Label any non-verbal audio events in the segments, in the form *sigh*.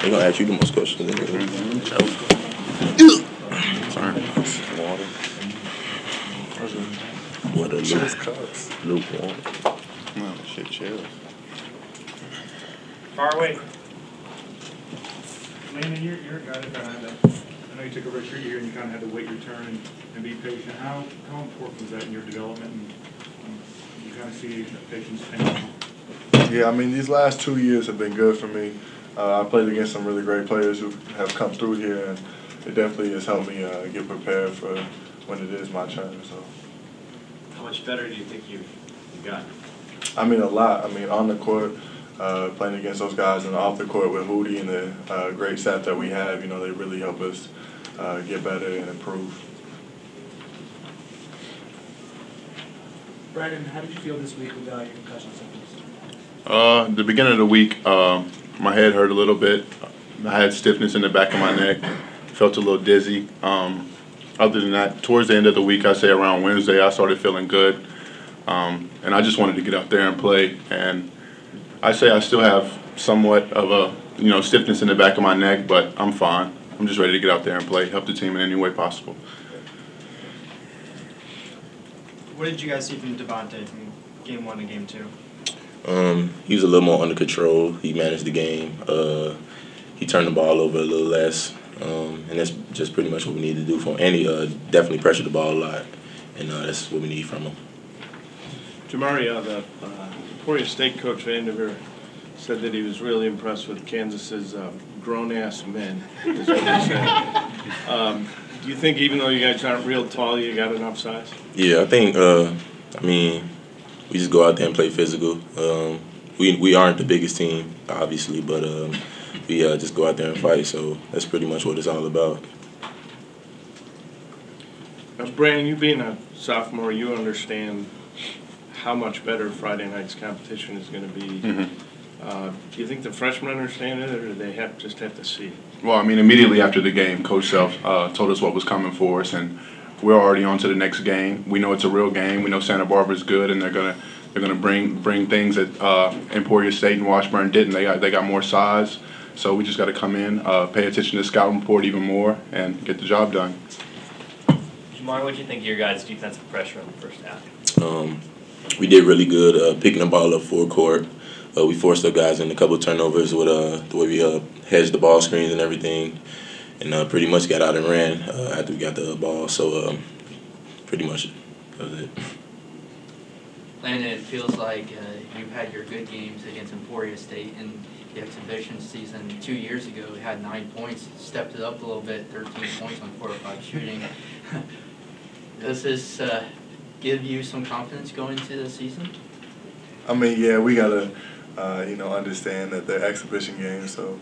They gonna ask you the most questions. Anyway. Sorry. Water. What a Cheers luke, cups. lukewarm. No, shit, chills. Far away. Landen, you're, you're a guy that kind of, I know you took a redshirt year and you kind of had to wait your turn and, and be patient. How, how important was that in your development? And um, you kind of see that patience paying Yeah, I mean, these last two years have been good for me. Uh, I played against some really great players who have come through here, and it definitely has helped me uh, get prepared for when it is my turn. So, How much better do you think you've, you've gotten? I mean, a lot. I mean, on the court, uh, playing against those guys, and off the court with Hudy and the uh, great staff that we have, you know, they really help us uh, get better and improve. Brannen, how did you feel this week with uh, your concussion symptoms? Uh, the beginning of the week, uh, my head hurt a little bit. I had stiffness in the back of my neck. Felt a little dizzy. Um, other than that, towards the end of the week, I say around Wednesday, I started feeling good. Um, and I just wanted to get out there and play. And I say I still have somewhat of a you know stiffness in the back of my neck, but I'm fine. I'm just ready to get out there and play, help the team in any way possible. What did you guys see from Devonté from game one to game two? Um, he was a little more under control. He managed the game. Uh, he turned the ball over a little less, um, and that's just pretty much what we need to do from him. And he uh, definitely pressured the ball a lot, and uh, that's what we need from him. Jamari, uh, the uh, Emporia State coach Vandiver said that he was really impressed with Kansas's um, grown-ass men. Is what he said. *laughs* Um, do you think, even though you guys aren't real tall, you got enough size? Yeah, I think. Uh, I mean, we just go out there and play physical. Um, we we aren't the biggest team, obviously, but um, we uh, just go out there and fight. So that's pretty much what it's all about. Uh, Brannen, you being a sophomore, you understand how much better Friday night's competition is going to be. Mhm. Uh, do you think the freshmen understand it, or do they have just have to see? it? Well, I mean, immediately after the game, Coach Self uh, told us what was coming for us, and we're already on to the next game. We know it's a real game. We know Santa Barbara's good, and they're gonna they're gonna bring bring things that uh, Emporia State and Washburn didn't. They got they got more size, so we just got to come in, uh, pay attention to the scouting report even more, and get the job done. Jamar, what do you think of your guys' defensive pressure in the first half? Um, we did really good uh, picking the ball up full court. Uh, we forced the guys in a couple of turnovers with uh, the way we uh, hedged the ball screens and everything, and uh, pretty much got out and ran uh, after we got the ball. So um, pretty much that was it. Landen, it feels like uh, you had your good games against Emporia State in the exhibition season two years ago. You had nine points, stepped it up a little bit, 13 points on four or five shooting. *laughs* Does this uh, give you some confidence going into the season? I mean, yeah, we gotta, uh, you know, understand that they're exhibition games, so.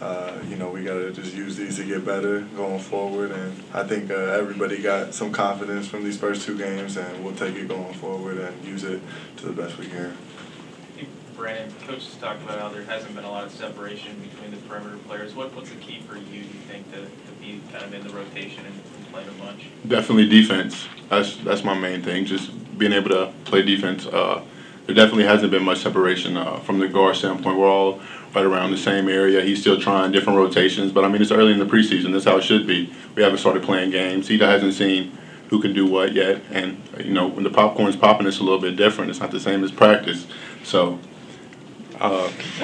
Uh, you know, we gotta just use these to get better going forward, and I think uh, everybody got some confidence from these first two games, and we'll take it going forward and use it to the best we can. I think Brannen, coach has talked about how there hasn't been a lot of separation between the perimeter players. What, what's the key for you, do you think, to, to be kind of in the rotation and, and play a bunch? Definitely defense. That's that's my main thing. Just being able to play defense. Uh, there definitely hasn't been much separation uh, from the guard standpoint. We're all right around the same area. He's still trying different rotations, but I mean it's early in the preseason. That's how it should be. We haven't started playing games. He hasn't seen who can do what yet, and you know when the popcorn's popping, it's a little bit different. It's not the same as practice. So. Uh, *laughs*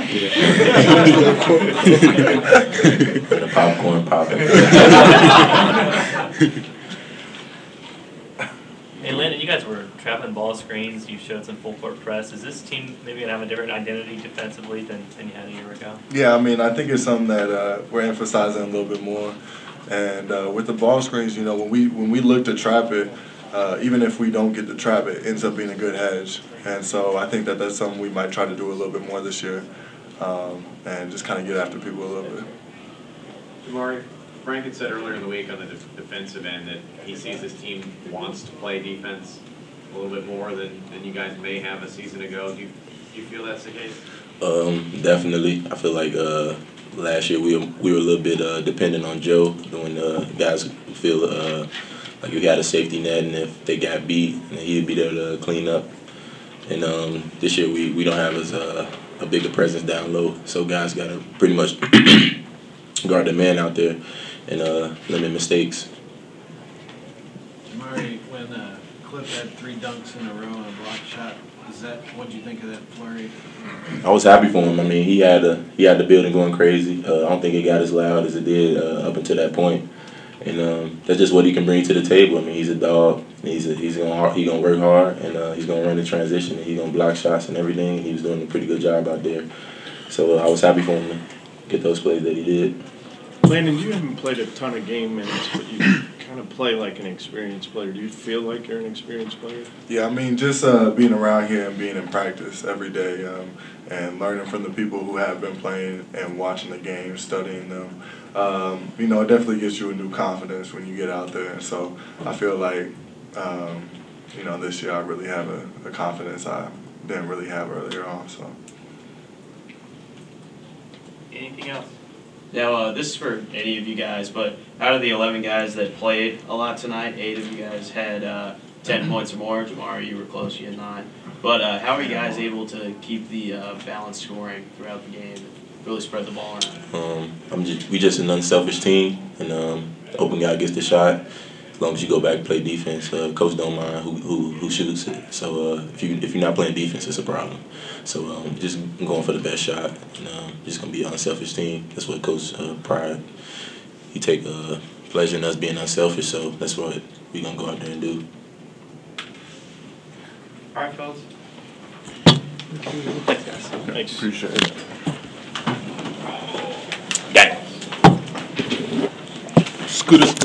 the popcorn popping. *laughs* Hey, Landen, you guys trapping ball screens. You showed some full court press. Is this team maybe gonna have a different identity defensively than, than you had a year ago? Yeah, I mean, I think it's something that uh, we're emphasizing a little bit more. And uh, with the ball screens, you know, when we when we look to trap it, uh, even if we don't get to trap it, it ends up being a good hedge. And so I think that that's something we might try to do a little bit more this year, um, and just kind of get after people a little bit. Jamari, Frank had said earlier in the week on the def- defensive end that he sees his team wants to play defense a little bit more than, than you guys may have a season ago. Do you, do you feel that's the case? Um, definitely. I feel like uh, last year we were, we were a little bit uh, dependent on Joe when uh, guys feel uh, like we had a safety net, and if they got beat, and he'd be there to clean up. And um, this year we, we don't have as uh, a bigger presence down low, so guys got to pretty much *clears throat* guard the man out there and uh, limit mistakes. Jamari, when uh, Cliff had three dunks in a row and a block shot, is that, what'd you think of that flurry? I was happy for him. I mean, he had a, he had the building going crazy. Uh, I don't think it got as loud as it did uh, up until that point. And um, that's just what he can bring to the table. I mean, he's a dog. He's a, he's gonna he gonna work hard and uh, he's gonna run the transition and he's gonna block shots and everything. He was doing a pretty good job out there. So uh, I was happy for him to get those plays that he did. Landen, you haven't played a ton of game minutes, but you kind of play like an experienced player. Do you feel like you're an experienced player? Yeah, I mean, just uh, being around here and being in practice every day um, and learning from the people who have been playing and watching the games, studying them, um, you know, it definitely gives you a new confidence when you get out there. And so I feel like, um, you know, this year I really have a, a confidence I didn't really have earlier on. So. Anything else? Now, uh, this is for any of you guys, but out of the 11 guys that played a lot tonight, eight of you guys had uh, 10 points or more. Tomorrow you were close, you had nine. But uh, how are you guys able to keep the uh, balanced scoring throughout the game and really spread the ball around? Um, I'm just we just an unselfish team, and um, open guy gets the shot. As long as you go back and play defense, uh, coach don't mind who, who, who shoots it. So uh, if you if you're not playing defense, it's a problem. So um, just going for the best shot, and um, just gonna be an unselfish team. That's what Coach uh, Pride he take uh, pleasure in us being unselfish. So that's what we gonna go out there and do. All right, fellas. Thanks, guys. Thanks. Appreciate it. Got it. Scooter.